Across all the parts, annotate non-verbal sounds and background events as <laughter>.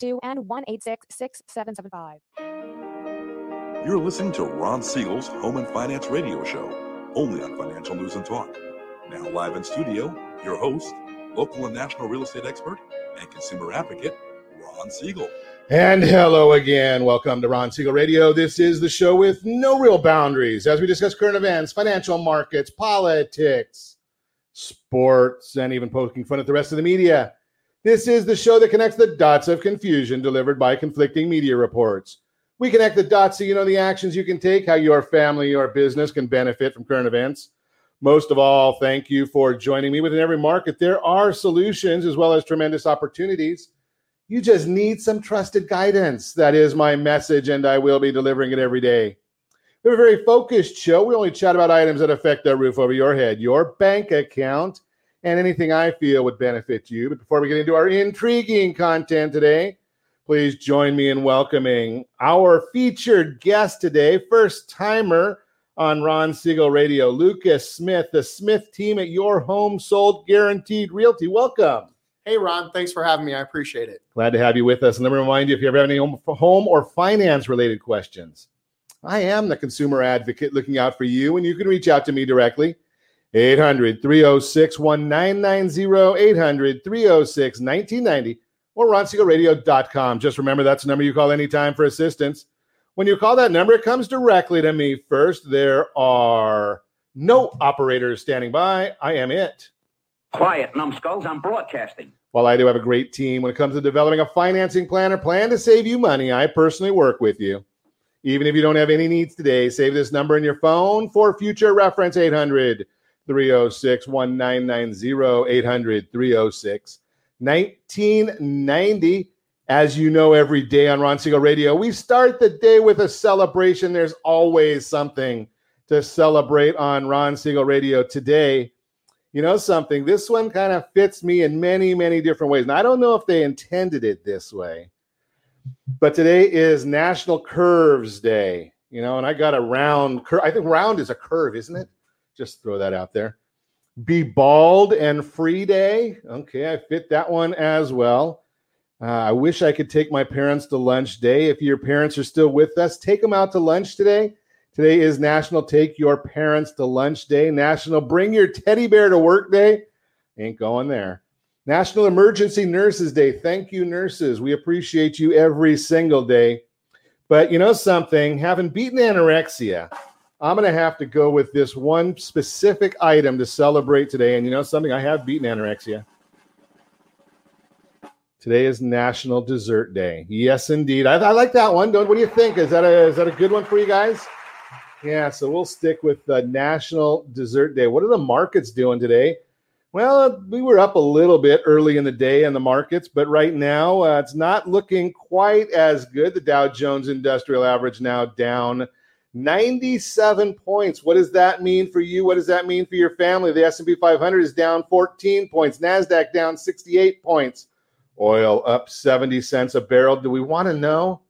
two and one eight six six seven seven five. You're listening to Ron Siegel's Home and Finance Radio Show, only on Financial News and Talk. Now, live in studio, your host, local and national real estate expert, and consumer advocate, Ron Siegel. And hello again. Welcome to Ron Siegel Radio. This is the show with no real boundaries as we discuss current events, financial markets, politics, sports, and even poking fun at the rest of the media. This is the show that connects the dots of confusion delivered by conflicting media reports. We connect the dots so you know the actions you can take, how your family or business can benefit from current events. Most of all, thank you for joining me. Within every market, there are solutions as well as tremendous opportunities. You just need some trusted guidance. That is my message, and I will be delivering it every day. We're a very focused show. We only chat about items that affect the roof over your head, your bank account, and anything I feel would benefit you. But before we get into our intriguing content today, please join me in welcoming our featured guest today, first timer on Ron Siegel Radio, Lucas Smith, the Smith team at Your Home Sold Guaranteed Realty. Welcome. Hey, Ron, thanks for having me. I appreciate it. Glad to have you with us. And let me remind you if you ever have any home, home or finance related questions, I am the consumer advocate looking out for you, and you can reach out to me directly 800 306 1990, 800 306 1990, or ronsiegelradio.com. Just remember that's the number you call anytime for assistance. When you call that number, it comes directly to me first. There are no operators standing by. I am it. Quiet, numbskulls. I'm broadcasting. While I do have a great team when it comes to developing a financing plan or plan to save you money, I personally work with you. Even if you don't have any needs today, save this number in your phone for future reference 800 306 1990 800 306 1990. As you know, every day on Ron Siegel Radio, we start the day with a celebration. There's always something to celebrate on Ron Siegel Radio today. You know something? This one kind of fits me in many, many different ways. And I don't know if they intended it this way, but today is National Curves Day. You know, and I got a round curve. I think round is a curve, isn't it? Just throw that out there. Be bald and free day. Okay, I fit that one as well. Uh, I wish I could take my parents to lunch day. If your parents are still with us, take them out to lunch today. Today is National Take Your Parents to Lunch Day, National Bring Your Teddy Bear to Work Day. Ain't going there. National Emergency Nurses Day. Thank you, nurses. We appreciate you every single day. But you know something? Having beaten anorexia, I'm going to have to go with this one specific item to celebrate today. And you know something? I have beaten anorexia. Today is National Dessert Day. Yes, indeed. I, I like that one. Don't, what do you think? Is that a is that a good one for you guys? Yeah. So we'll stick with National Dessert Day. What are the markets doing today? Well, we were up a little bit early in the day in the markets, but right now uh, it's not looking quite as good. The Dow Jones Industrial Average now down 97 points. What does that mean for you? What does that mean for your family? The S&P 500 is down 14 points. Nasdaq down 68 points. Oil up 70 cents a barrel. Do we want to know?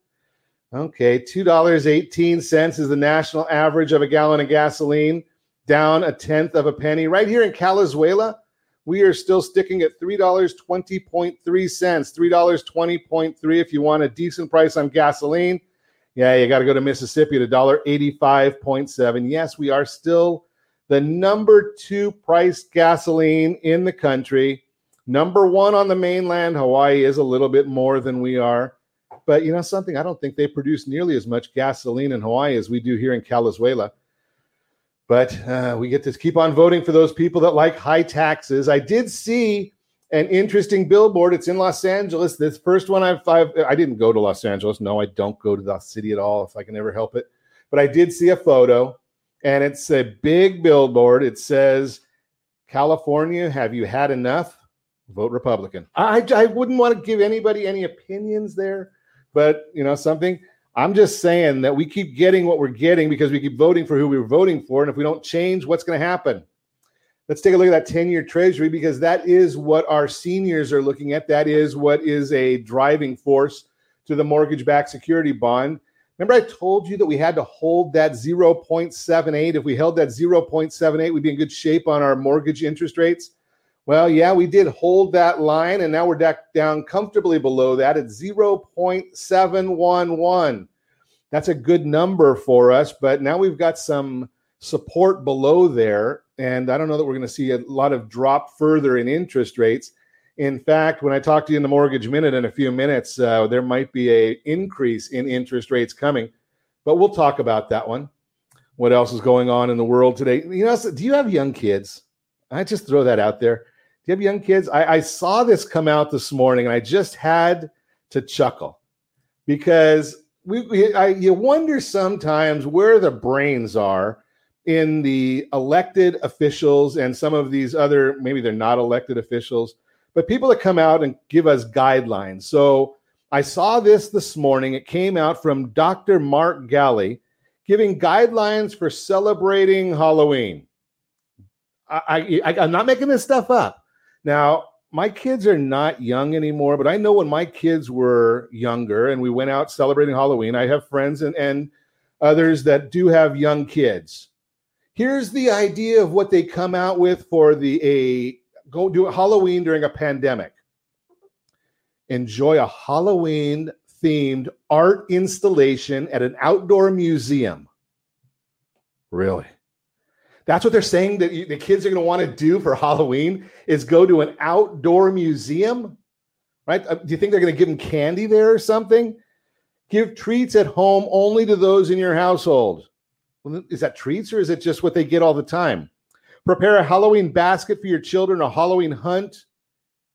Okay, $2.18 is the national average of a gallon of gasoline, down a tenth of a penny. Right here in Calizuela, we are still sticking at $3.20.3 $3.20.3 if you want a decent price on gasoline. Yeah, you got to go to Mississippi at $1.85.7. Yes, we are still the number two priced gasoline in the country. Number one on the mainland. Hawaii is a little bit more than we are. But you know something? I don't think they produce nearly as much gasoline in Hawaii as we do here in Calizuela. But uh, we get to keep on voting for those people that like high taxes. I did see an interesting billboard. It's in Los Angeles. This first one I've, I've I didn't go to Los Angeles. No, I don't go to the city at all if I can ever help it. But I did see a photo, and it's a big billboard. It says, "California, have you had enough? Vote Republican." I I wouldn't want to give anybody any opinions there, but you know something. I'm just saying that we keep getting what we're getting because we keep voting for who we were voting for, and if we don't change, what's going to happen? Let's take a look at that 10 year treasury because that is what our seniors are looking at. That is what is a driving force to the mortgage backed security bond. Remember, I told you that we had to hold that 0.78. If we held that 0.78, we'd be in good shape on our mortgage interest rates. Well, yeah, we did hold that line, and now we're down comfortably below that at 0.711. That's a good number for us, but now we've got some support below there. And I don't know that we're going to see a lot of drop further in interest rates. In fact, when I talk to you in the mortgage minute in a few minutes, uh, there might be a increase in interest rates coming, but we'll talk about that one. What else is going on in the world today? You know, do you have young kids? I just throw that out there. Do you have young kids? I, I saw this come out this morning, and I just had to chuckle because we, we I, you wonder sometimes where the brains are in the elected officials and some of these other maybe they're not elected officials but people that come out and give us guidelines. So I saw this this morning. It came out from Dr. Mark Ghaly giving guidelines for celebrating Halloween. I, I, I'm not making this stuff up. Now, my kids are not young anymore, but I know when my kids were younger and we went out celebrating Halloween, I have friends and, and others that do have young kids. Here's the idea of what they come out with for the a go do Halloween during a pandemic. Enjoy a Halloween themed art installation at an outdoor museum. Really? That's what they're saying that the kids are going to want to do for Halloween is go to an outdoor museum, right? Uh, do you think they're going to give them candy there or something? Give treats at home only to those in your household. Is that treats or is it just what they get all the time? Prepare a Halloween basket for your children, a Halloween hunt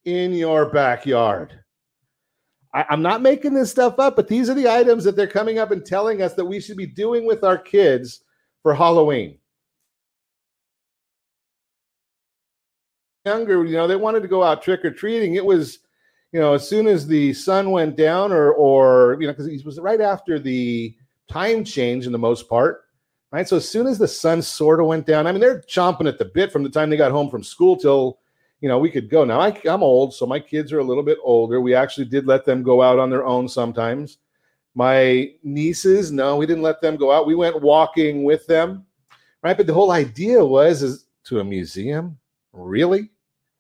in your backyard. I, am not making this stuff up, but these are the items that they're coming up and telling us that we should be doing with our kids for Halloween. Younger, you know, they wanted to go out trick or treating. It was, you know, as soon as the sun went down, or, or you know, because it was right after the time change in the most part right? So as soon as the sun sort of went down, I mean, they're chomping at the bit from the time they got home from school till, you know, we could go. Now I, I'm old, so my kids are a little bit older. We actually did let them go out on their own sometimes. My nieces, no, we didn't let them go out. We went walking with them, right? But the whole idea was is to a museum, really?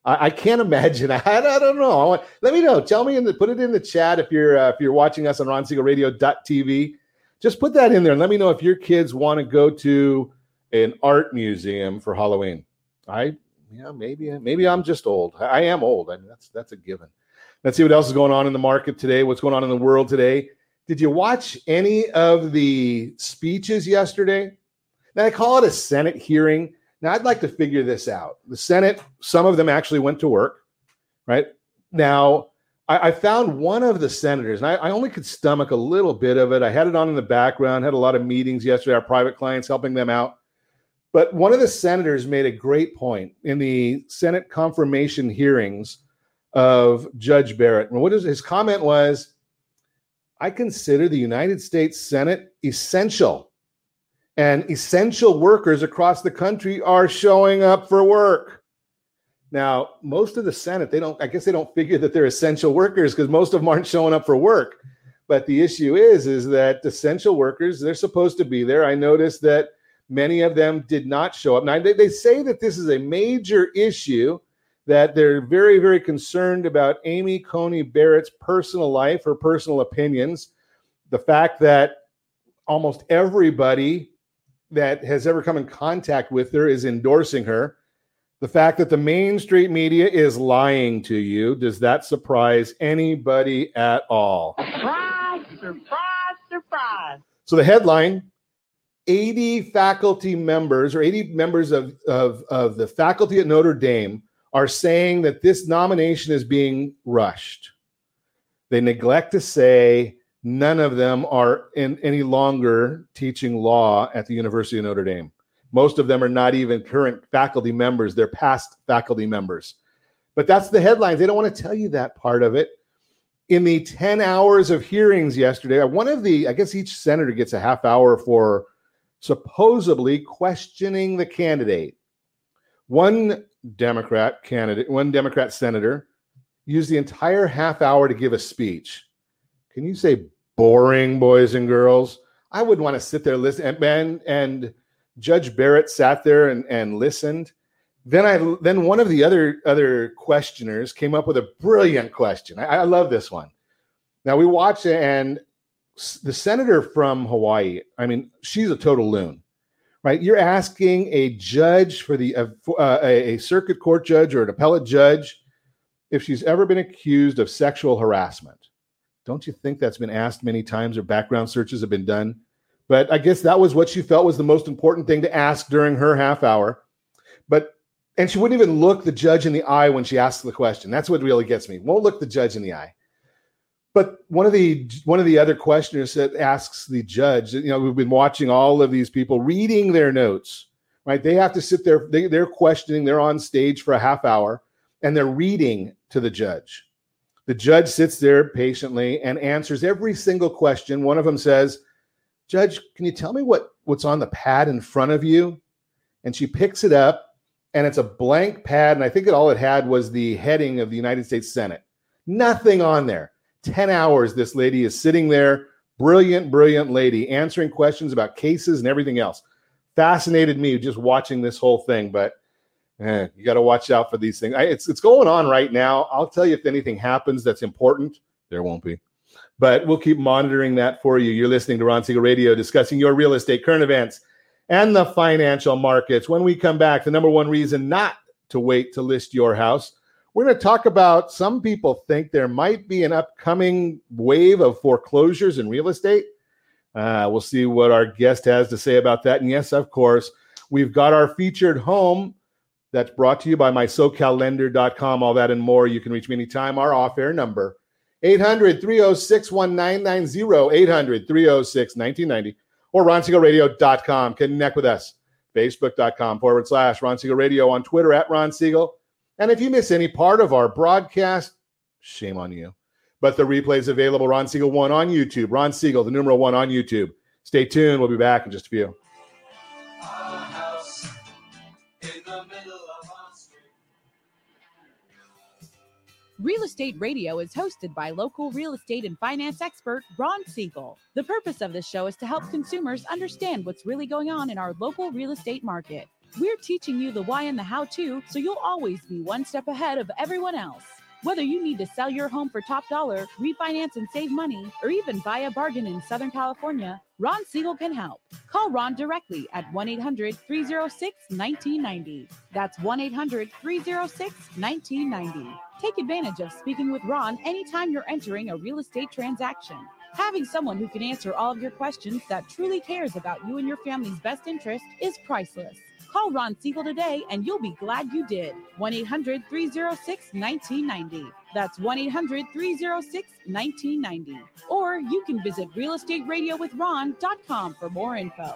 I, can't <laughs> imagine. I, I don't know. I want, let me know. Tell me the put it in the chat if you're uh, if you're watching us on RonSiegelRadio.tv just put that in there and let me know if your kids want to go to an art museum for Halloween. I yeah, maybe maybe I'm just old. I am old. I mean, that's that's a given. Let's see what else is going on in the market today. What's going on in the world today? Did you watch any of the speeches yesterday? Now I call it a Senate hearing. Now I'd like to figure this out. The Senate, some of them actually went to work, right? Now I, I found one of the senators, and I, I, only could stomach a little bit of it. I had it on in the background, had a lot of meetings yesterday, our private clients helping them out. But one of the senators made a great point in the Senate confirmation hearings of Judge Barrett. And what is his comment was, I consider the United States Senate essential. And essential workers across the country are showing up for work. Now, most of the Senate, they don't, I guess they don't figure that they're essential workers because most of them aren't showing up for work. But the issue is, is that essential workers, they're supposed to be there. I noticed that many of them did not show up. Now, they, they say that this is a major issue, that they're very, very concerned about Amy Coney Barrett's personal life, her personal opinions, the fact that almost everybody that has ever come in contact with her is endorsing her the fact that the mainstream media is lying to you, does that surprise anybody at all? Surprise, surprise, surprise. So the headline 80 faculty members or 80 members of, of, of the faculty at Notre Dame are saying that this nomination is being rushed. They neglect to say none of them are in any longer teaching law at the University of Notre Dame. Most of them are not even current faculty members, they're past faculty members. But that's the headlines. They don't want to tell you that part of it. In the 10 hours of hearings yesterday, one of the, I guess each senator gets a half hour for supposedly questioning the candidate. One Democrat candidate, one Democrat senator used the entire half hour to give a speech. Can you say boring, boys and girls? I wouldn't want to sit there listen and and Judge Barrett sat there and, and listened. then I then one of the other other questioners came up with a brilliant question. I, I love this one. Now we watched it, and the senator from Hawaii. I mean, she's a total loon, right? You're asking a judge for the uh, uh, a circuit court judge or an appellate judge if she's ever been accused of sexual harassment. Don't you think that's been asked many times, or background searches have been done? But I guess that was what she felt was the most important thing to ask during her half hour. But and she wouldn't even look the judge in the eye when she asked the question. That's what really gets me. Won't look the judge in the eye. But one of the one of the other questioners that asks the judge, you know, we've been watching all of these people reading their notes, right? They have to sit there, they, they're questioning, they're on stage for a half hour, and they're reading to the judge. The judge sits there patiently and answers every single question. One of them says, Judge, can you tell me what, what's on the pad in front of you? And she picks it up, and it's a blank pad. And I think that all it had was the heading of the United States Senate. Nothing on there. 10 hours, this lady is sitting there, brilliant, brilliant lady, answering questions about cases and everything else. Fascinated me just watching this whole thing, but eh, you got to watch out for these things. I, it's, it's going on right now. I'll tell you if anything happens that's important, there won't be. But we'll keep monitoring that for you. You're listening to Ron Siegel Radio discussing your real estate, current events, and the financial markets. When we come back, the number one reason not to wait to list your house. We're going to talk about some people think there might be an upcoming wave of foreclosures in real estate. Uh, we'll see what our guest has to say about that. And yes, of course, we've got our featured home that's brought to you by mySoCalLender.com. All that and more. You can reach me anytime. Our off air number 800 306 1990, 800 306 1990, or RonSiegelRadio.com. Connect with us. Facebook.com forward slash Ron Siegel Radio on Twitter at Ron Siegel. And if you miss any part of our broadcast, shame on you. But the replay is available, Ron Siegel 1 on YouTube. Ron Siegel, the numeral 1 on YouTube. Stay tuned. We'll be back in just a few. Real Estate Radio is hosted by local real estate and finance expert Ron Siegel. The purpose of this show is to help consumers understand what's really going on in our local real estate market. We're teaching you the why and the how to so you'll always be one step ahead of everyone else. Whether you need to sell your home for top dollar, refinance and save money, or even buy a bargain in Southern California, Ron Siegel can help. Call Ron directly at 1 800 306 1990. That's 1 800 306 1990. Take advantage of speaking with Ron anytime you're entering a real estate transaction. Having someone who can answer all of your questions that truly cares about you and your family's best interest is priceless. Call Ron Siegel today and you'll be glad you did. 1 800 306 1990. That's 1 800 306 1990. Or you can visit realestatewithron.com for more info.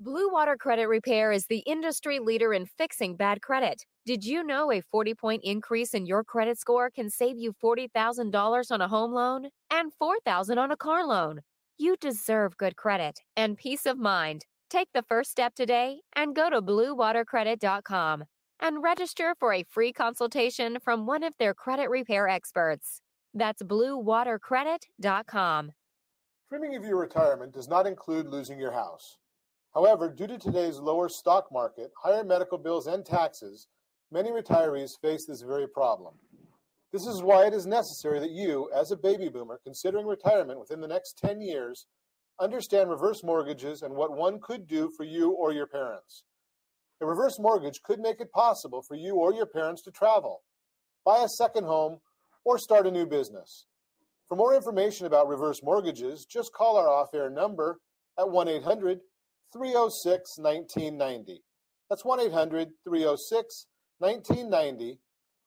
Blue Water Credit Repair is the industry leader in fixing bad credit. Did you know a 40 point increase in your credit score can save you $40,000 on a home loan and $4,000 on a car loan? You deserve good credit and peace of mind. Take the first step today and go to bluewatercredit.com and register for a free consultation from one of their credit repair experts. That's bluewatercredit.com. Dreaming of your retirement does not include losing your house. However, due to today's lower stock market, higher medical bills, and taxes, many retirees face this very problem. This is why it is necessary that you, as a baby boomer considering retirement within the next 10 years, understand reverse mortgages and what one could do for you or your parents. A reverse mortgage could make it possible for you or your parents to travel, buy a second home, or start a new business. For more information about reverse mortgages, just call our off air number at 1 800 306 1990. That's 1 800 306 1990.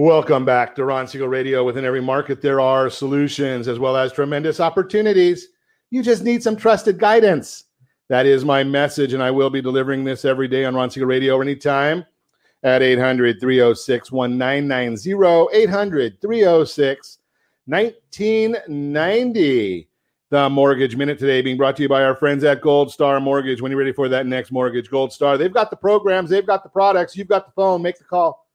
Welcome back to Ron Siegel Radio. Within every market, there are solutions as well as tremendous opportunities. You just need some trusted guidance. That is my message, and I will be delivering this every day on Ron Siegel Radio anytime at 800 306 1990. 800 306 1990. The Mortgage Minute today being brought to you by our friends at Gold Star Mortgage. When you're ready for that next mortgage, Gold Star, they've got the programs, they've got the products, you've got the phone. Make the call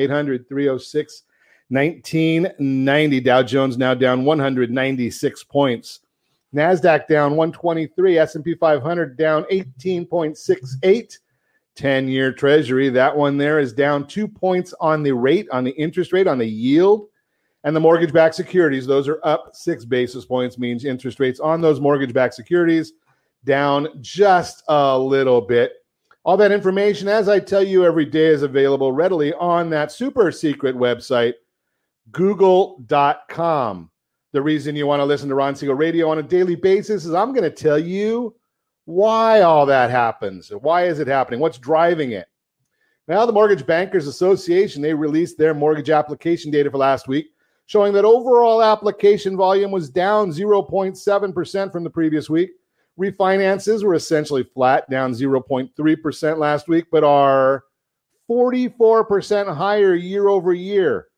800 306 1990. Dow Jones now down 196 points. Nasdaq down 123, S&P 500 down 18.68. 10-year treasury, that one there is down 2 points on the rate on the interest rate on the yield. And the mortgage backed securities, those are up 6 basis points means interest rates on those mortgage backed securities down just a little bit. All that information, as I tell you every day, is available readily on that super secret website, google.com. The reason you want to listen to Ron Siegel Radio on a daily basis is I'm going to tell you why all that happens. Why is it happening? What's driving it? Now, the Mortgage Bankers Association, they released their mortgage application data for last week, showing that overall application volume was down 0.7% from the previous week. Refinances were essentially flat, down 0.3% last week, but are 44% higher year over year.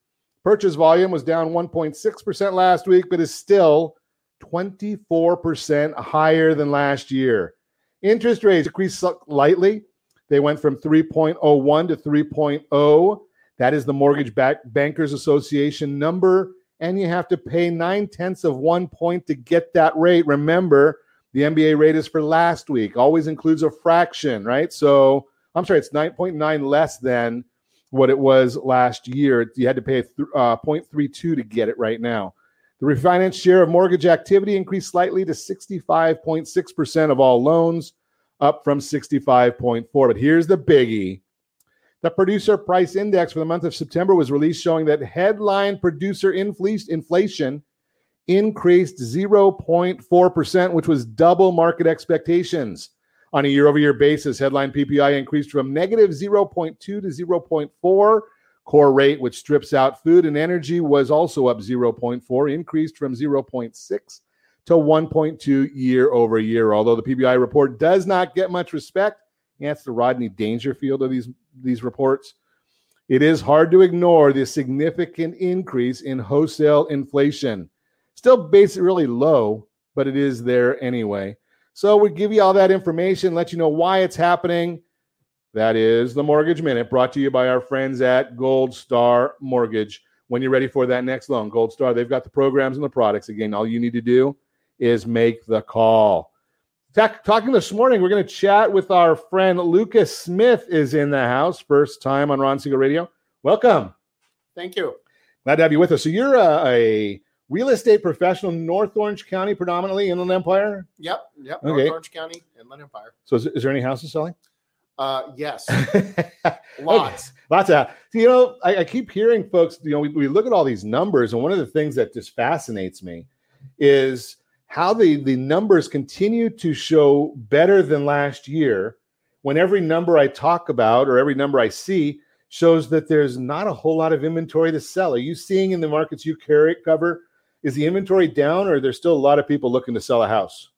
Purchase volume was down 1.6% last week, but is still 24% higher than last year. Interest rates increased slightly. They went from 3.01 to 3.0. That is the Mortgage Bankers Association number. And you have to pay nine tenths of one point to get that rate. Remember, the MBA rate is for last week, always includes a fraction, right? So I'm sorry, it's 9.9 less than what it was last year. You had to pay uh, 0.32 to get it right now. The refinance share of mortgage activity increased slightly to 65.6% of all loans, up from 65.4. But here's the biggie. The producer price index for the month of September was released showing that headline producer inflation increased 0.4%, which was double market expectations. On a year over year basis, headline PPI increased from negative 0.2 to 0.4. Core rate, which strips out food and energy, was also up 0.4, increased from 0.6 to 1.2 year over year. Although the PPI report does not get much respect, it's the Rodney Dangerfield of these, these reports. It is hard to ignore the significant increase in wholesale inflation. Still basically really low, but it is there anyway. So we give you all that information, let you know why it's happening. That is the Mortgage Minute brought to you by our friends at Gold Star Mortgage. When you're ready for that next loan, Gold Star, they've got the programs and the products. Again, all you need to do is make the call. Talking this morning, we're going to chat with our friend Lucas Smith is in the house. First time on Ron Siegel Radio. Welcome. Thank you. Glad to have you with us. So you're a, a real estate professional, North Orange County, predominantly Inland Empire. Yep, yep. Okay. North Orange County, Inland Empire. So is, is there any houses selling? Uh, yes, lots, <laughs> okay. lots of. You know, I, I, keep hearing folks. You know, we, we look at all these numbers, and one of the things that just fascinates me is how the the numbers continue to show better than last year. When every number I talk about or every number I see shows that there's not a whole lot of inventory to sell. Are you seeing in the markets you carry cover? Is the inventory down, or there's still a lot of people looking to sell a house?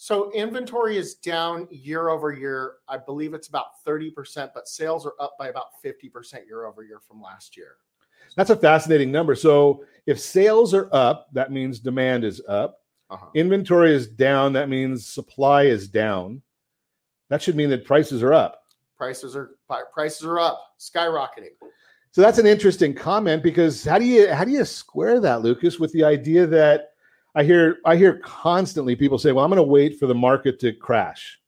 So inventory is down year over year. I believe it's about 30%, but sales are up by about 50% year over year from last year. That's a fascinating number. So if sales are up, that means demand is up. Uh-huh. Inventory is down, that means supply is down. That should mean that prices are up. Prices are prices are up, skyrocketing. So that's an interesting comment because how do you how do you square that, Lucas, with the idea that I hear I hear constantly people say, "Well, I'm going to wait for the market to crash."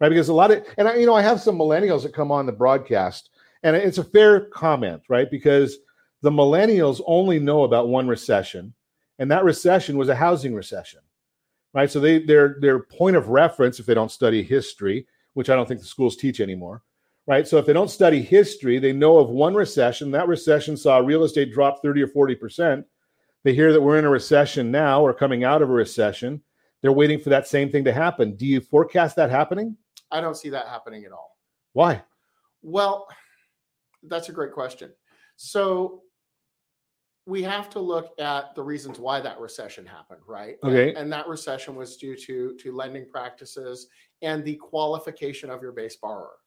right? Because a lot of, and I, you know, I have some millennials that come on the broadcast, and it's a fair comment, right? Because the millennials only know about one recession, and that recession was a housing recession, right? So they their their point of reference, if they don't study history, which I don't think the schools teach anymore, right? So if they don't study history, they know of one recession. That recession saw real estate drop 30 or 40 percent. They hear that we're in a recession now or coming out of a recession. They're waiting for that same thing to happen. Do you forecast that happening? I don't see that happening at all. Why? Well, that's a great question. So we have to look at the reasons why that recession happened, right? Okay. And, and that recession was due to to lending practices and the qualification of your base borrower,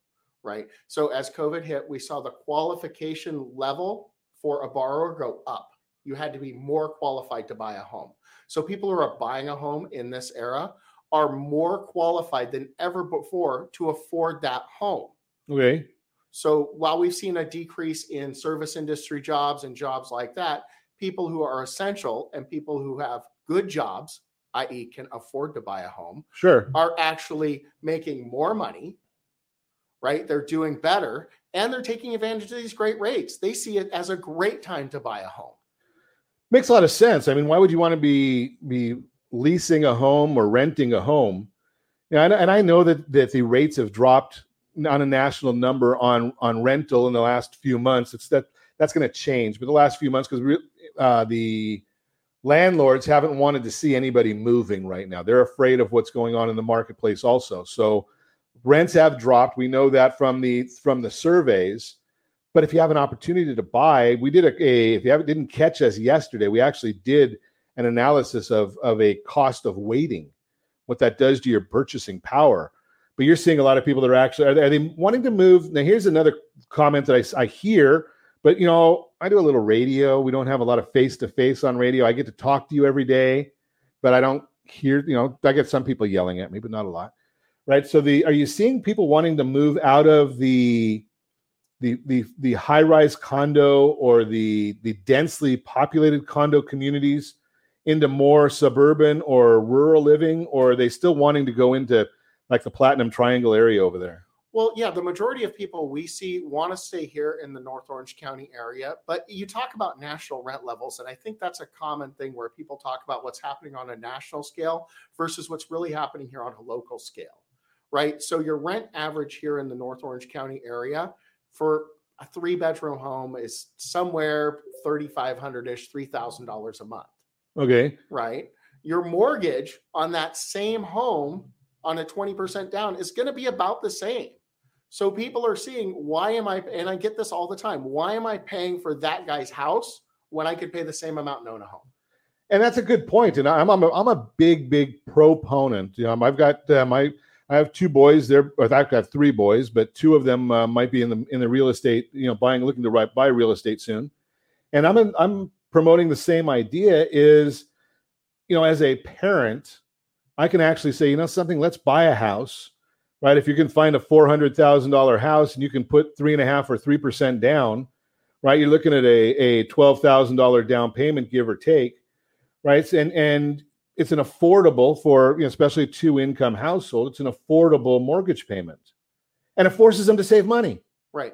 right? So as COVID hit, we saw the qualification level for a borrower go up. You had to be more qualified to buy a home. So people who are buying a home in this era are more qualified than ever before to afford that home. Okay. So while we've seen a decrease in service industry jobs and jobs like that, people who are essential and people who have good jobs, i.e., can afford to buy a home, Sure. are actually making more money, right? They're doing better and they're taking advantage of these great rates. They see it as a great time to buy a home. Makes a lot of sense. I mean, why would you want to be be leasing a home or renting a home? And, and I know that that the rates have dropped on a national number on on rental in the last few months. It's that that's going to change, but the last few months because uh, the landlords haven't wanted to see anybody moving right now. They're afraid of what's going on in the marketplace also. So rents have dropped. We know that from the from the surveys. But if you have an opportunity to buy, we did a, a if you haven't didn't catch us yesterday, we actually did an analysis of of a cost of waiting, what that does to your purchasing power. But you're seeing a lot of people that are actually are they, are they wanting to move? Now here's another comment that I, I hear, but you know I do a little radio. We don't have a lot of face to face on radio. I get to talk to you every day, but I don't hear. You know I get some people yelling at me, but not a lot, right? So the are you seeing people wanting to move out of the the the the high rise condo or the the densely populated condo communities into more suburban or rural living, or are they still wanting to go into like the Platinum Triangle area over there? Well, yeah, the majority of people we see want to stay here in the North Orange County area. But you talk about national rent levels, and I think that's a common thing where people talk about what's happening on a national scale versus what's really happening here on a local scale, right? So your rent average here in the North Orange County area for a three bedroom home is somewhere 3500 ish, $3,000 a month, Okay. right? Your mortgage on that same home on a 20% down is going to be about the same. So people are seeing why am I, and I get this all the time, why am I paying for that guy's house when I could pay the same amount and own a home? And that's a good point. And I'm I'm a, I'm a big big proponent. You know, I've got uh, my I have two boys. There, in fact, I have three boys, but two of them uh, might be in the in the real estate. You know, buying looking to buy real estate soon. And I'm in, I'm promoting the same idea. Is you know, as a parent, I can actually say, you know, something. Let's buy a house, right? If you can find a four hundred thousand dollar house and you can put three and a half or three percent down, right? You're looking at a a twelve thousand dollar down payment, give or take, right? And and it's an affordable for you know, especially two income household. It's an affordable mortgage payment, and it forces them to save money. Right.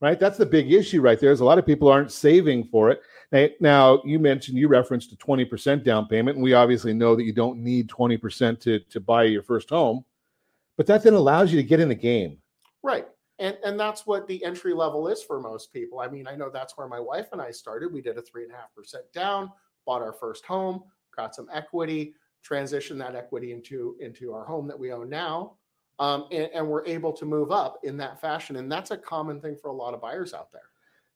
Right. That's the big issue right there. Is a lot of people aren't saving for it. Now, now you mentioned you referenced a twenty percent down payment, and we obviously know that you don't need twenty percent to to buy your first home, but that then allows you to get in the game. Right. And and that's what the entry level is for most people. I mean, I know that's where my wife and I started. We did a three and a half percent down, bought our first home, got some equity, transitioned that equity into into our home that we own now, um, and, and we're able to move up in that fashion. And that's a common thing for a lot of buyers out there.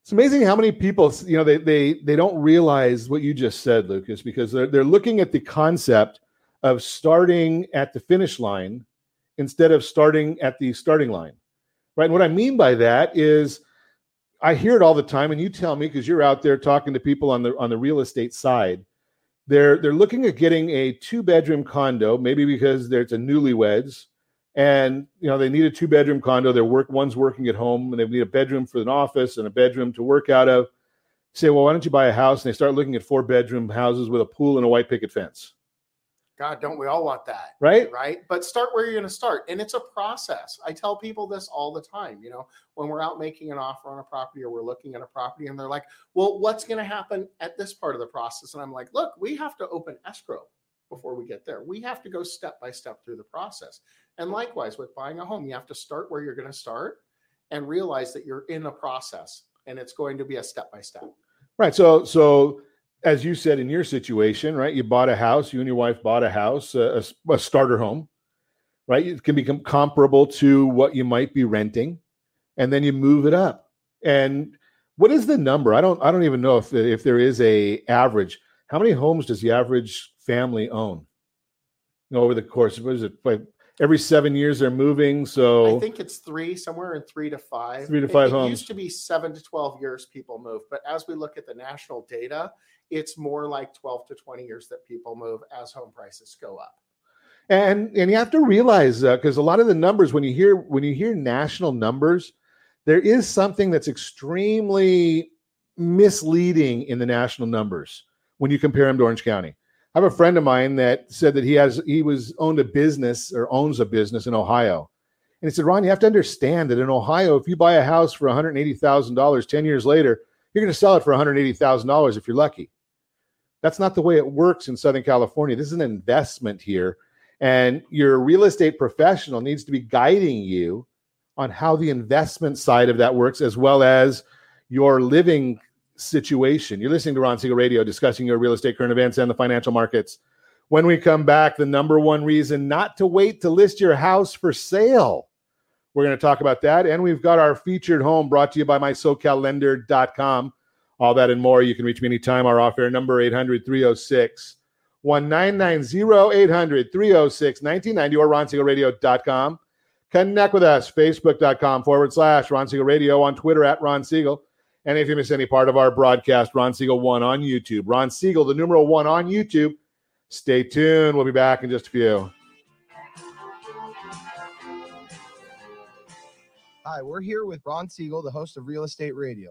It's amazing how many people, you know, they they they don't realize what you just said, Lucas, because they're they're looking at the concept of starting at the finish line instead of starting at the starting line. Right? And what I mean by that is I hear it all the time, and you tell me because you're out there talking to people on the on the real estate side. They're they're looking at getting a two bedroom condo, maybe because there's a newlyweds, and you know they need a two bedroom condo. Their work one's working at home, and they need a bedroom for an office and a bedroom to work out of. Say, well, why don't you buy a house? And they start looking at four bedroom houses with a pool and a white picket fence. God, don't we all want that? Right. Right. But start where you're going to start. And it's a process. I tell people this all the time. You know, when we're out making an offer on a property or we're looking at a property and they're like, well, what's going to happen at this part of the process? And I'm like, look, we have to open escrow before we get there. We have to go step by step through the process. And likewise, with buying a home, you have to start where you're going to start and realize that you're in a process and it's going to be a step by step. Right. So, so as you said in your situation, right? You bought a house. You and your wife bought a house, uh, a, a starter home, right? It can become comparable to what you might be renting, and then you move it up. And what is the number? I don't. I don't even know if if there is a average. How many homes does the average family own? You know, over the course, what is it? Like every seven years they're moving. So I think it's three, somewhere in three to five. Three to It- five it, homes. used to be seven to 12 years people move. But as we look at the national data, it's more like 12 to 20 years that people move as home prices go up. and and you have to realize uh, because a lot of the numbers when you hear when you hear national numbers there is something that's extremely misleading in the national numbers when you compare them to orange county. I have a friend of mine that said that he has he was owned a business or owns a business in ohio. And he said ron you have to understand that in ohio if you buy a house for $180000 10 years later you're going to sell it for $180000 if you're lucky that's not the way it works in Southern California. This is an investment here. And your real estate professional needs to be guiding you on how the investment side of that works, as well as your living situation. You're listening to Ron Siegel Radio discussing your real estate current events and the financial markets. When we come back, the number one reason not to wait to list your house for sale. We're going to talk about that. And we've got our featured home brought to you by mysocallender.com. All that and more. You can reach me anytime. Our off air number 800 306 1990 800 306 1990 or ronsiegelradio.com. Connect with us, facebook.com forward slash Ron Siegel Radio, on Twitter at Ron Siegel. And if you miss any part of our broadcast, Ron Siegel 1 on YouTube. Ron Siegel, the numeral 1 on YouTube. Stay tuned. We'll be back in just a few. Hi, we're here with Ron Siegel, the host of Real Estate Radio.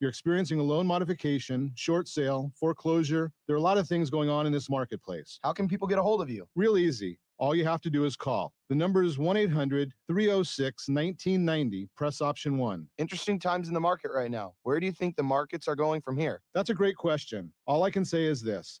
you're experiencing a loan modification, short sale, foreclosure, there are a lot of things going on in this marketplace. How can people get a hold of you? Real easy. All you have to do is call. The number is 1 800 306 1990. Press option one. Interesting times in the market right now. Where do you think the markets are going from here? That's a great question. All I can say is this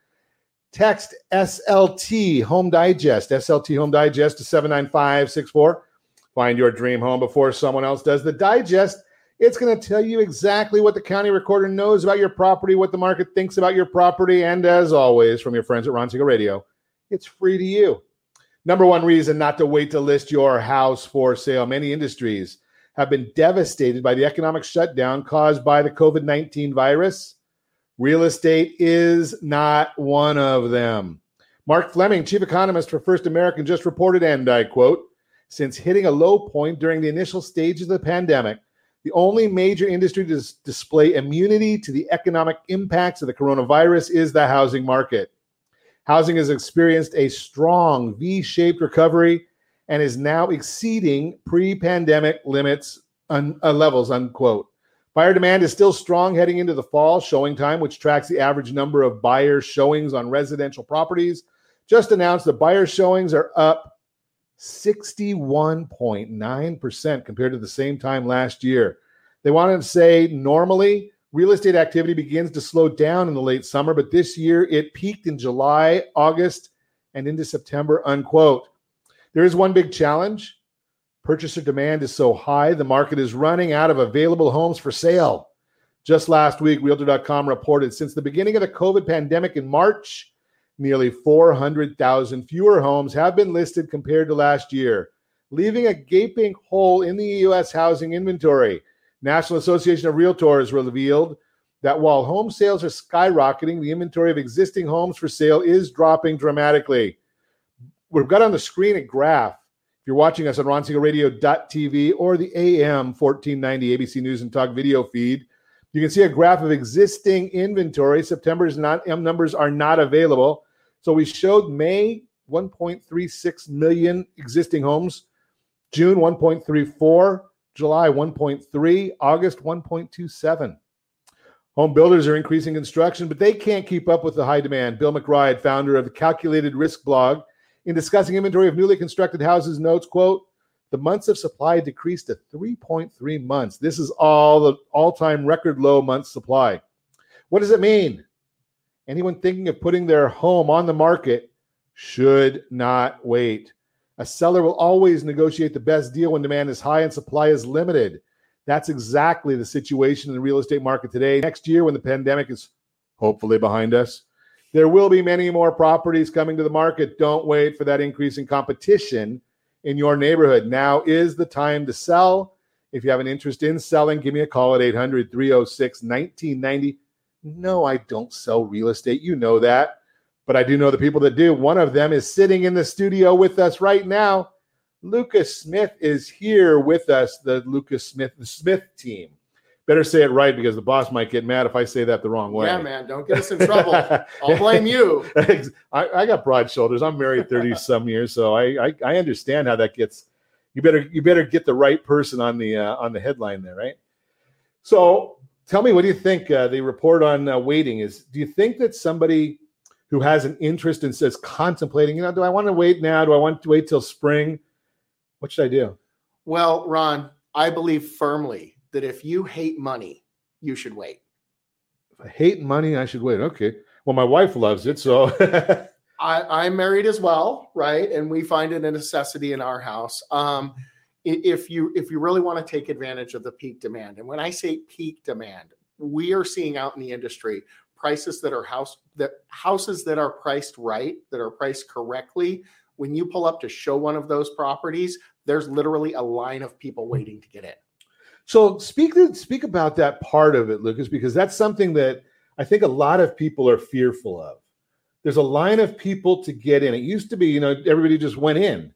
Text SLT Home Digest, SLT Home Digest to 79564. Find your dream home before someone else does. The digest, it's going to tell you exactly what the county recorder knows about your property, what the market thinks about your property, and as always, from your friends at Ron Siegel Radio, it's free to you. Number one reason not to wait to list your house for sale. Many industries have been devastated by the economic shutdown caused by the COVID 19 virus. Real estate is not one of them. Mark Fleming, chief economist for First American, just reported, and I quote, since hitting a low point during the initial stages of the pandemic, the only major industry to dis- display immunity to the economic impacts of the coronavirus is the housing market. Housing has experienced a strong V shaped recovery and is now exceeding pre pandemic limits un- uh, levels, unquote. Buyer demand is still strong heading into the fall. ShowingTime, which tracks the average number of buyer showings on residential properties, just announced that buyer showings are up 61.9% compared to the same time last year. They wanted to say normally real estate activity begins to slow down in the late summer, but this year it peaked in July, August, and into September, unquote. There is one big challenge. Purchaser demand is so high, the market is running out of available homes for sale. Just last week, Realtor.com reported since the beginning of the COVID pandemic in March, nearly 400,000 fewer homes have been listed compared to last year, leaving a gaping hole in the U.S. housing inventory. National Association of Realtors revealed that while home sales are skyrocketing, the inventory of existing homes for sale is dropping dramatically. We've got on the screen a graph. If you're watching us on ronsiegelradio.tv or the AM 1490 ABC News and Talk video feed, you can see a graph of existing inventory. September's not, numbers are not available. So we showed May 1.36 million existing homes, June 1.34, July 1.3, August 1.27. Home builders are increasing construction, but they can't keep up with the high demand. Bill McBride, founder of the Calculated Risk blog, in discussing inventory of newly constructed houses, notes, quote, the months of supply decreased to 3.3 months. This is all the all-time record low month supply. What does it mean? Anyone thinking of putting their home on the market should not wait. A seller will always negotiate the best deal when demand is high and supply is limited. That's exactly the situation in the real estate market today. Next year, when the pandemic is hopefully behind us, there will be many more properties coming to the market. Don't wait for that increase in competition in your neighborhood. Now is the time to sell. If you have an interest in selling, give me a call at 800 306 1990. No, I don't sell real estate. You know that. But I do know the people that do. One of them is sitting in the studio with us right now. Lucas Smith is here with us, the Lucas Smith, the Smith team. Better say it right because the boss might get mad if I say that the wrong way. Yeah, man, don't get us in trouble. I'll blame you. <laughs> I, I, got broad shoulders. I'm married 30 <laughs> some years, so I, I, I understand how that gets. You better you better get the right person on the uh, on the headline there, right? So tell me, what do you think? Uh, the report on uh, waiting is. Do you think that somebody who has an interest and says contemplating, you know, do I want to wait now? Do I want to wait till spring? What should I do? Well, Ron, I believe firmly that if you hate money, you should wait. If I hate money, I should wait. Okay. Well, my wife loves it, so <laughs> I, I'm married as well, right? And we find it a necessity in our house. Um, if you if you really want to take advantage of the peak demand, and when I say peak demand, we are seeing out in the industry prices that are house that houses that are priced right, that are priced correctly, when you pull up to show one of those properties, there's literally a line of people waiting to get in. So speak speak about that part of it, Lucas, because that's something that I think a lot of people are fearful of. There's a line of people to get in. It used to be, you know, everybody just went in.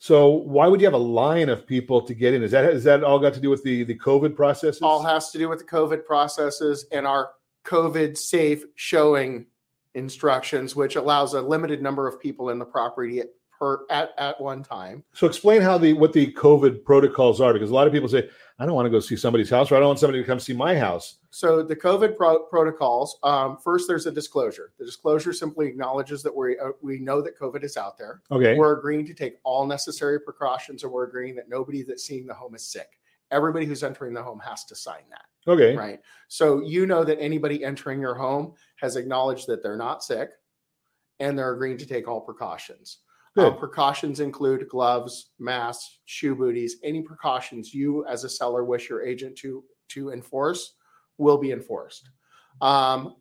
So why would you have a line of people to get in? Is that is that all got to do with the the COVID processes? All has to do with the COVID processes and our COVID safe showing instructions, which allows a limited number of people in the property at, per at, at one time. So explain how the what the COVID protocols are, because a lot of people say, I don't want to go see somebody's house, or I don't want somebody to come see my house. So the COVID pro- protocols. Um, first, there's a disclosure. The disclosure simply acknowledges that we uh, we know that COVID is out there. Okay. We're agreeing to take all necessary precautions, and we're agreeing that nobody that's seeing the home is sick. Everybody who's entering the home has to sign that. Okay. Right. So you know that anybody entering your home has acknowledged that they're not sick, and they're agreeing to take all precautions. Good. precautions include gloves, masks, shoe booties. Any precautions you, as a seller, wish your agent to to enforce will be enforced. Um,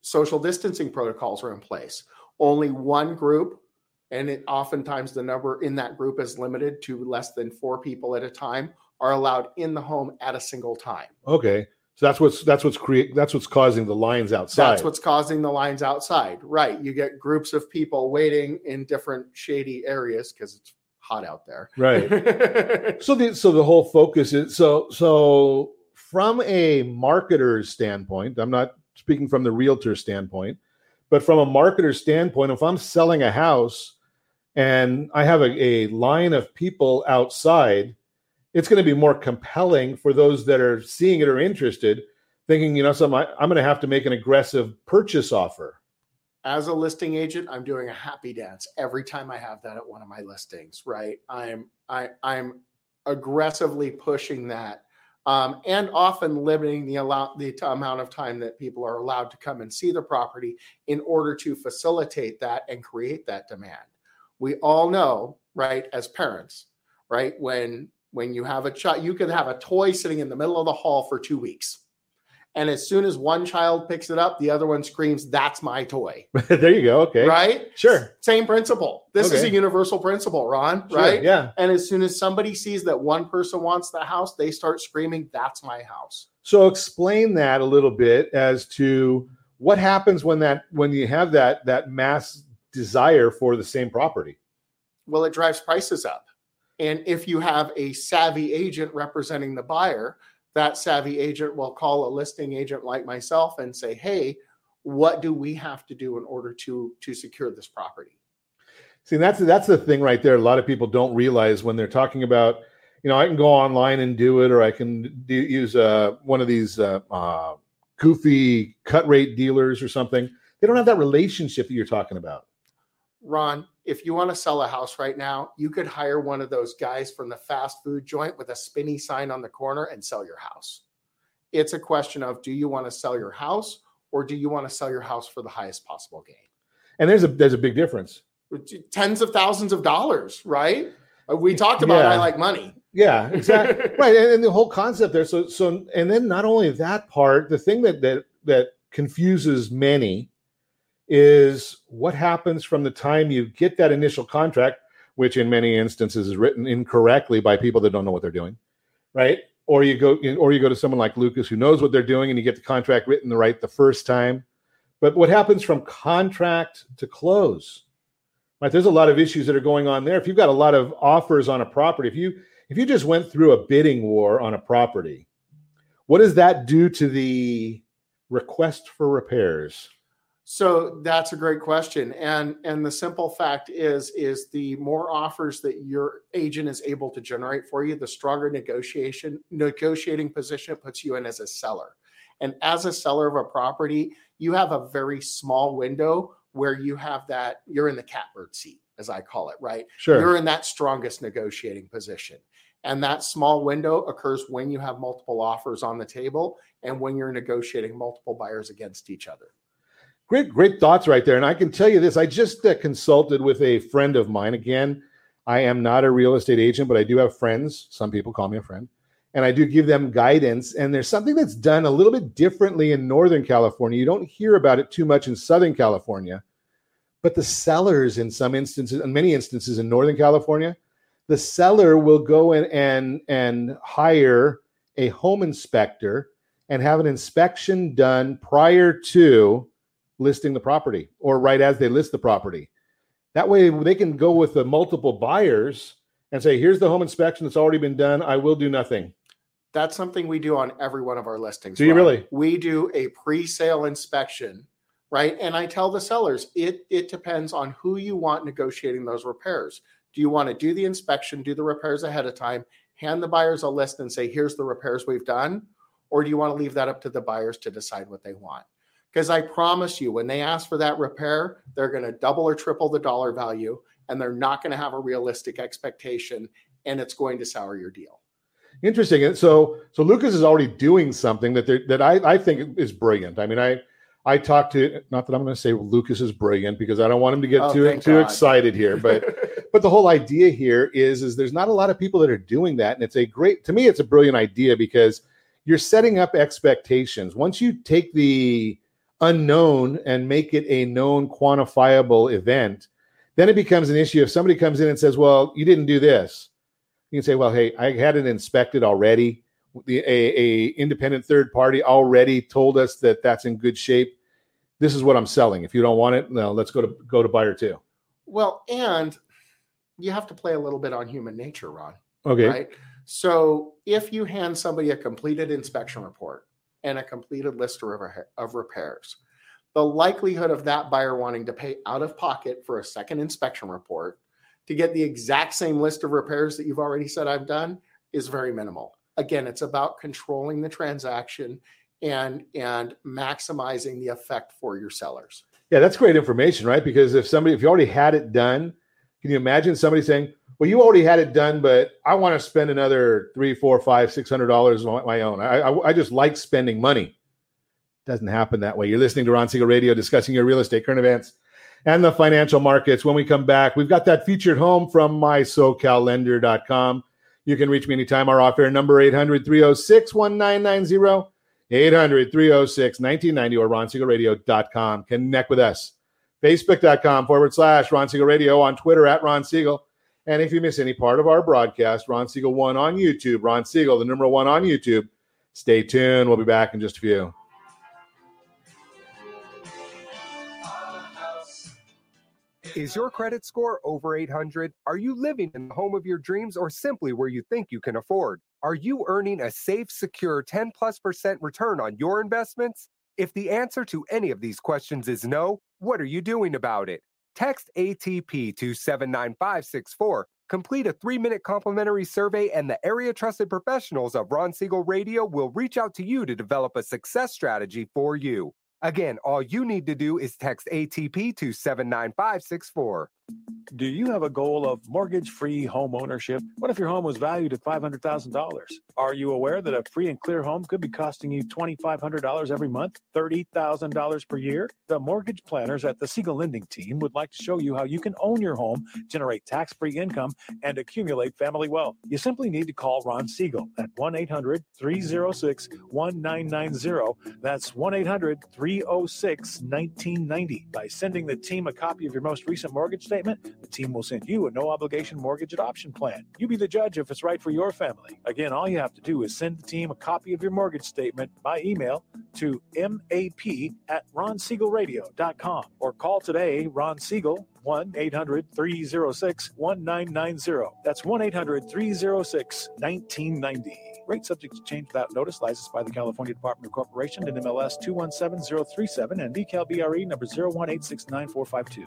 social distancing protocols are in place. Only one group, and it, oftentimes the number in that group is limited to less than four people at a time, are allowed in the home at a single time. Okay. So that's what's that's what's create that's what's causing the lines outside. That's what's causing the lines outside. Right. You get groups of people waiting in different shady areas because it's hot out there. right. <laughs> so the so the whole focus is so so from a marketer's standpoint, I'm not speaking from the realtor standpoint, but from a marketer's standpoint, if I'm selling a house and I have a, a line of people outside, it's going to be more compelling for those that are seeing it or interested, thinking, you know, some I, I'm going to have to make an aggressive purchase offer. as a listing agent, I'm doing a happy dance every time I have that at one of my listings, right? I'm I I'm aggressively pushing that. Um, and often limiting the allow the amount of time that people are allowed to come and see the property in order to facilitate that and create that demand. We all know, right, as parents, right, when when you have a child, you can have a toy sitting in the middle of the hall for two weeks. And as soon as one child picks it up, the other one screams, That's my toy. <laughs> there you go. Okay. Right? Sure. Same principle. This is a universal principle, Ron. Sure, Right? yeah. And as soon as somebody sees that one person wants the house, they start screaming, That's my house. So explain that a little bit as to what happens when that when you have that that mass desire for the same property. Well, it drives prices up. And if you have a savvy agent representing the buyer, that savvy agent will call a listing agent like myself and say, Hey, what do we have to do in order to to secure this property? See, that's that's the thing right there. A lot of people don't realize when they're talking about, you know, I can go online and do it, or I can do, use uh, one of these uh, uh, goofy cut rate dealers or something. They don't have that relationship that you're talking about. Ron, if you want to sell a house right now, you could hire one of those guys from the fast food joint with a spinny sign on the corner and sell your house. It's a question of do you want to sell your house or do you want to sell your house for the highest possible gain? And there's a there's a big difference. Tens of thousands of dollars, right? Uh, We talked about I like money. Yeah, exactly. <laughs> right, and, and the whole concept there. So, so, and then not only that part, the thing that that that confuses many is what happens from the time you get that initial contract, which in many instances is written incorrectly by people that don't know what they're doing, right? Or you go, or you go to someone like Lucas who knows what they're doing, and you get the contract written the right the first time. But what happens from contract to close? Right, there's a lot of issues that are going on there. If you've got a lot of offers on a property, if you if you just went through a bidding war on a property, what does that do to the request for repairs? So that's a great question. And and the simple fact is is the more offers that your agent is able to generate for you, the stronger negotiation negotiating position it puts you in as a seller. And as a seller of a property, you have a very small window where you have that you're in the catbird seat as I call it, right? Sure. You're in that strongest negotiating position. And that small window occurs when you have multiple offers on the table and when you're negotiating multiple buyers against each other. Great, great thoughts right there. And I can tell you this: I just uh, consulted with a friend of mine. Again, I am not a real estate agent, but I do have friends. Some people call me a friend, and I do give them guidance. And there's something that's done a little bit differently in Northern California. You don't hear about it too much in Southern California, but the sellers, in some instances, in many instances in Northern California, the seller will go in and and hire a home inspector and have an inspection done prior to listing the property or right as they list the property. That way they can go with the multiple buyers and say, here's the home inspection that's already been done. I will do nothing. That's something we do on every one of our listings. Do you really? We do a pre-sale inspection, right? And I tell the sellers it it depends on who you want negotiating those repairs. Do you want to do the inspection, do the repairs ahead of time, hand the buyers a list and say, here's the repairs we've done? Or do you want to leave that up to the buyers to decide what they want? Because I promise you, when they ask for that repair, they're going to double or triple the dollar value and they're not going to have a realistic expectation and it's going to sour your deal. Interesting. And so so Lucas is already doing something that that I, I think is brilliant. I mean, I I talked to not that I'm going to say Lucas is brilliant because I don't want him to get Oh, too too God. excited here, but <laughs> but the whole idea here is is there's not a lot of people that are doing that and it's a great to me it's a brilliant idea because you're setting up expectations. Once you take the unknown and make it a known quantifiable event, then it becomes an issue if somebody comes in and says, "Well, you didn't do this." You can say, "Well, hey, I had it inspected already. The a, a independent third party already told us that that's in good shape. This is what I'm selling. If you don't want it, no, let's go to go to buyer two. Well, and you have to play a little bit on human nature, Ron. Okay. Right. So if you hand somebody a completed inspection report and a completed list of repairs, the likelihood of that buyer wanting to pay out of pocket for a second inspection report to get the exact same list of repairs that you've already said I've done is very minimal. Again, it's about controlling the transaction and and maximizing the effect for your sellers. Yeah, that's great information, right? Because if somebody, if you already had it done, can you imagine somebody saying, "Well, you already had it done, but I want to spend another three, four, five, six hundred dollars on my own. I, I, I just like spending money." Doesn't happen that way. You're listening to Ron Siegel Radio, discussing your real estate, current events, and the financial markets. When we come back, we've got that featured home from mysocallender.com. You can reach me anytime. Our off air number 800 306 1990. 800 306 1990 or ronsiegelradio.com. Connect with us. Facebook.com forward slash Ron Siegel Radio on Twitter at Ron Siegel. And if you miss any part of our broadcast, Ron Siegel 1 on YouTube. Ron Siegel, the number one on YouTube. Stay tuned. We'll be back in just a few. Is your credit score over 800? Are you living in the home of your dreams or simply where you think you can afford? Are you earning a safe, secure 10 plus percent return on your investments? If the answer to any of these questions is no, what are you doing about it? Text ATP to 79564. Complete a three minute complimentary survey, and the area trusted professionals of Ron Siegel Radio will reach out to you to develop a success strategy for you. Again, all you need to do is text ATP to 79564. Do you have a goal of mortgage free home ownership? What if your home was valued at $500,000? Are you aware that a free and clear home could be costing you $2,500 every month, $30,000 per year? The mortgage planners at the Siegel Lending Team would like to show you how you can own your home, generate tax free income, and accumulate family wealth. You simply need to call Ron Siegel at 1 800 306 1990. That's 1 800 306 1990. By sending the team a copy of your most recent mortgage statement, the team will send you a no obligation mortgage adoption plan. You be the judge if it's right for your family. Again, all you have to do is send the team a copy of your mortgage statement by email to map at ronsiegelradio.com or call today Ron Siegel 1 800 306 1990. That's 1 800 306 1990. Rate subject to change without notice. Licensed by the California Department of Corporation NMLS 217037 and BCAL BRE number 018694552.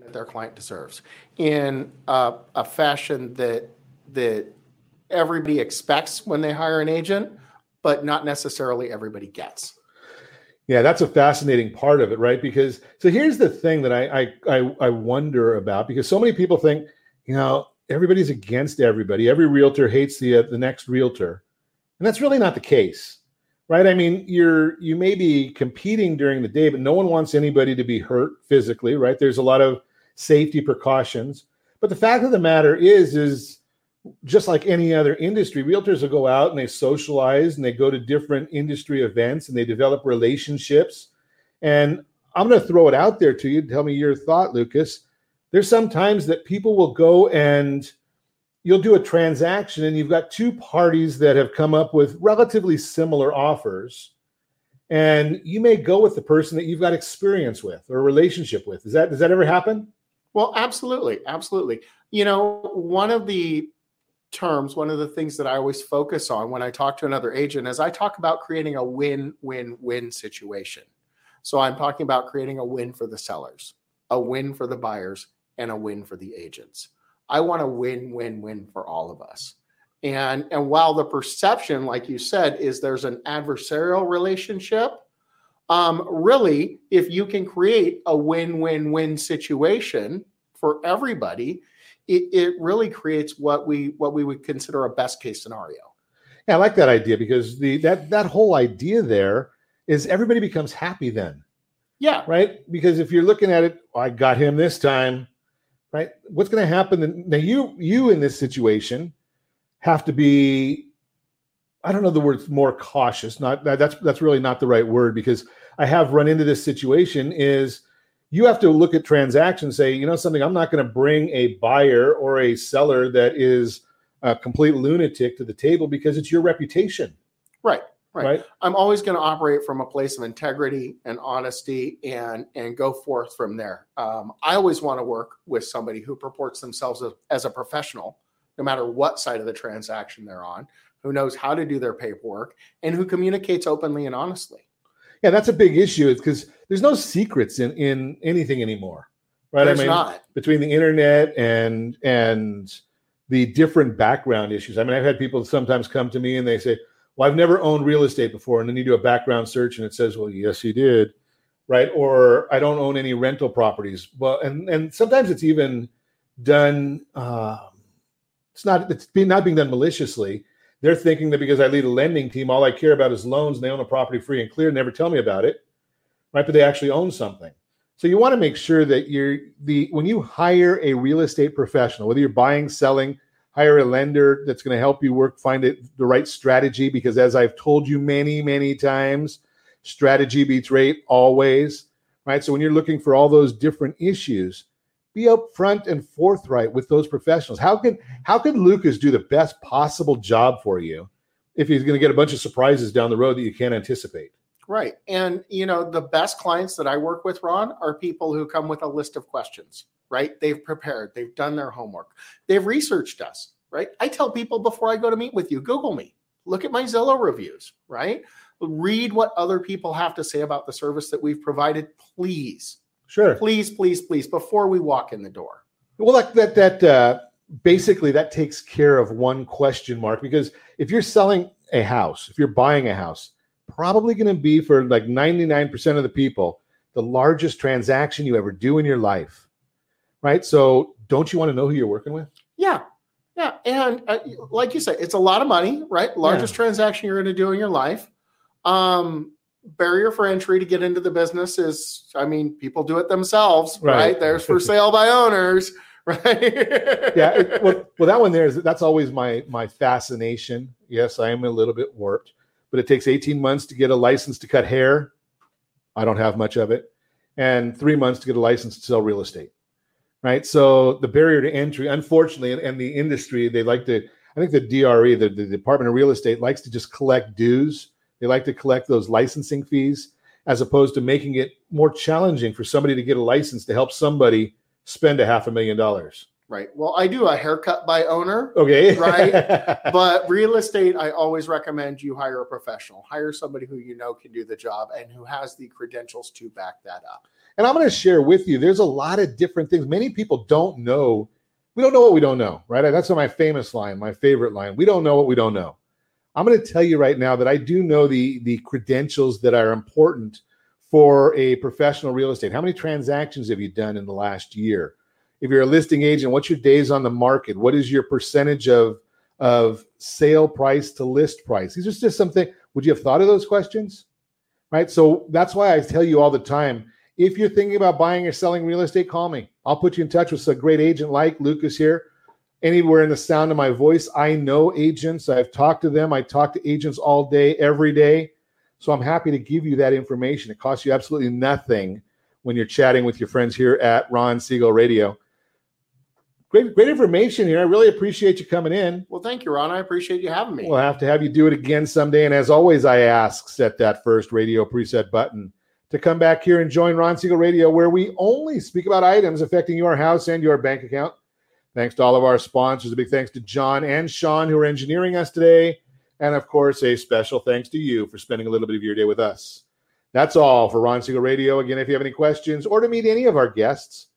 That their client deserves in a, a fashion that that everybody expects when they hire an agent, but not necessarily everybody gets. Yeah, that's a fascinating part of it, right? Because so here's the thing that I I I, I wonder about because so many people think, you know, everybody's against everybody. Every realtor hates the uh, the next realtor, and that's really not the case, right? I mean, you're you may be competing during the day, but no one wants anybody to be hurt physically, right? There's a lot of safety precautions, but the fact of the matter is, is just like any other industry, realtors will go out and they socialize and they go to different industry events and they develop relationships. And I'm going to throw it out there to you. Tell me your thought, Lucas. There's sometimes that people will go and you'll do a transaction and you've got two parties that have come up with relatively similar offers. And you may go with the person that you've got experience with or a relationship with. Is that does that ever happen? Well, absolutely, absolutely. You know, one of the terms, one of the things that I always focus on when I talk to another agent is I talk about creating a win win win situation. So I'm talking about creating a win for the sellers, a win for the buyers, and a win for the agents. I want a win win win for all of us. And and while the perception, like you said, is there's an adversarial relationship, um, really, if you can create a win win win situation for everybody, it, it really creates what we what we would consider a best case scenario. Yeah, I like that idea because the that that whole idea there is everybody becomes happy then. Yeah. Right? Because if you're looking at it, oh, I got him this time, right? What's going to happen? Now you you in this situation have to be I don't know the word more cautious. Not that's that's really not the right word because I have run into this situation is you have to look at transactions say you know something i'm not going to bring a buyer or a seller that is a complete lunatic to the table because it's your reputation right right, right? i'm always going to operate from a place of integrity and honesty and and go forth from there um, i always want to work with somebody who purports themselves as, as a professional no matter what side of the transaction they're on who knows how to do their paperwork and who communicates openly and honestly yeah, that's a big issue because there's no secrets in in anything anymore, right? There's I mean, not. between the internet and and the different background issues. I mean, I've had people sometimes come to me and they say, "Well, I've never owned real estate before," and then you do a background search and it says, "Well, yes, you did," right? Or I don't own any rental properties. Well, and and sometimes it's even done. Uh, it's not it's being not being done maliciously they're thinking that because I lead a lending team, all I care about is loans and they own a property free and clear, never tell me about it. Right. But they actually own something. So you want to make sure that you're the when you hire a real estate professional, whether you're buying, selling, hire a lender that's going to help you work, find it the right strategy. Because as I've told you many, many times, strategy beats rate always. Right. So when you're looking for all those different issues, be upfront and forthright with those professionals. How can how can Lucas do the best possible job for you if he's going to get a bunch of surprises down the road that you can't anticipate? Right. And you know, the best clients that I work with, Ron, are people who come with a list of questions, right? They've prepared, they've done their homework, they've researched us, right? I tell people before I go to meet with you, Google me, look at my Zillow reviews, right? Read what other people have to say about the service that we've provided, please Sure. Please, please, please, before we walk in the door. Well, that that that uh, basically that takes care of one question mark because if you're selling a house, if you're buying a house, probably going to be for like 99% of the people the largest transaction you ever do in your life. Right? So, don't you want to know who you're working with? Yeah. Yeah, and uh, like you said, it's a lot of money, right? Largest yeah. transaction you're going to do in your life. Um, barrier for entry to get into the business is i mean people do it themselves right, right? there's for sale by owners <laughs> right yeah it, well, well that one there is that's always my my fascination yes i am a little bit warped but it takes 18 months to get a license to cut hair i don't have much of it and three months to get a license to sell real estate right so the barrier to entry unfortunately and, and the industry they like to i think the dre the, the department of real estate likes to just collect dues they like to collect those licensing fees as opposed to making it more challenging for somebody to get a license to help somebody spend a half a million dollars. Right. Well, I do a haircut by owner. Okay. Right. <laughs> but real estate, I always recommend you hire a professional. Hire somebody who you know can do the job and who has the credentials to back that up. And I'm going to share with you, there's a lot of different things. Many people don't know. We don't know what we don't know, right? That's my famous line, my favorite line. We don't know what we don't know. I'm going to tell you right now that I do know the the credentials that are important for a professional real estate. How many transactions have you done in the last year? If you're a listing agent, what's your days on the market? What is your percentage of of sale price to list price? These are just something. Would you have thought of those questions? Right. So that's why I tell you all the time. If you're thinking about buying or selling real estate, call me. I'll put you in touch with a great agent like Lucas here. Anywhere in the sound of my voice, I know agents. I've talked to them. I talk to agents all day, every day. So I'm happy to give you that information. It costs you absolutely nothing when you're chatting with your friends here at Ron Siegel Radio great great information here. I really appreciate you coming in. Well, thank you, Ron. I appreciate you having me. We'll have to have you do it again someday. And as always, I ask set that first radio preset button to come back here and join Ron Siegel Radio, where we only speak about items affecting your house and your bank account. Thanks to all of our sponsors. A big thanks to John and Sean who are engineering us today. And of course, a special thanks to you for spending a little bit of your day with us. That's all for Ron Siegel Radio. Again, if you have any questions or to meet any of our guests,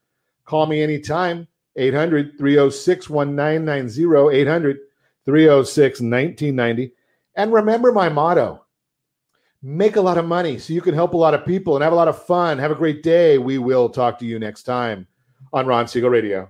call me anytime. 800 306 1990, 800 306 1990. And remember my motto make a lot of money so you can help a lot of people and have a lot of fun. Have a great day. We will talk to you next time on Ron Siegel Radio.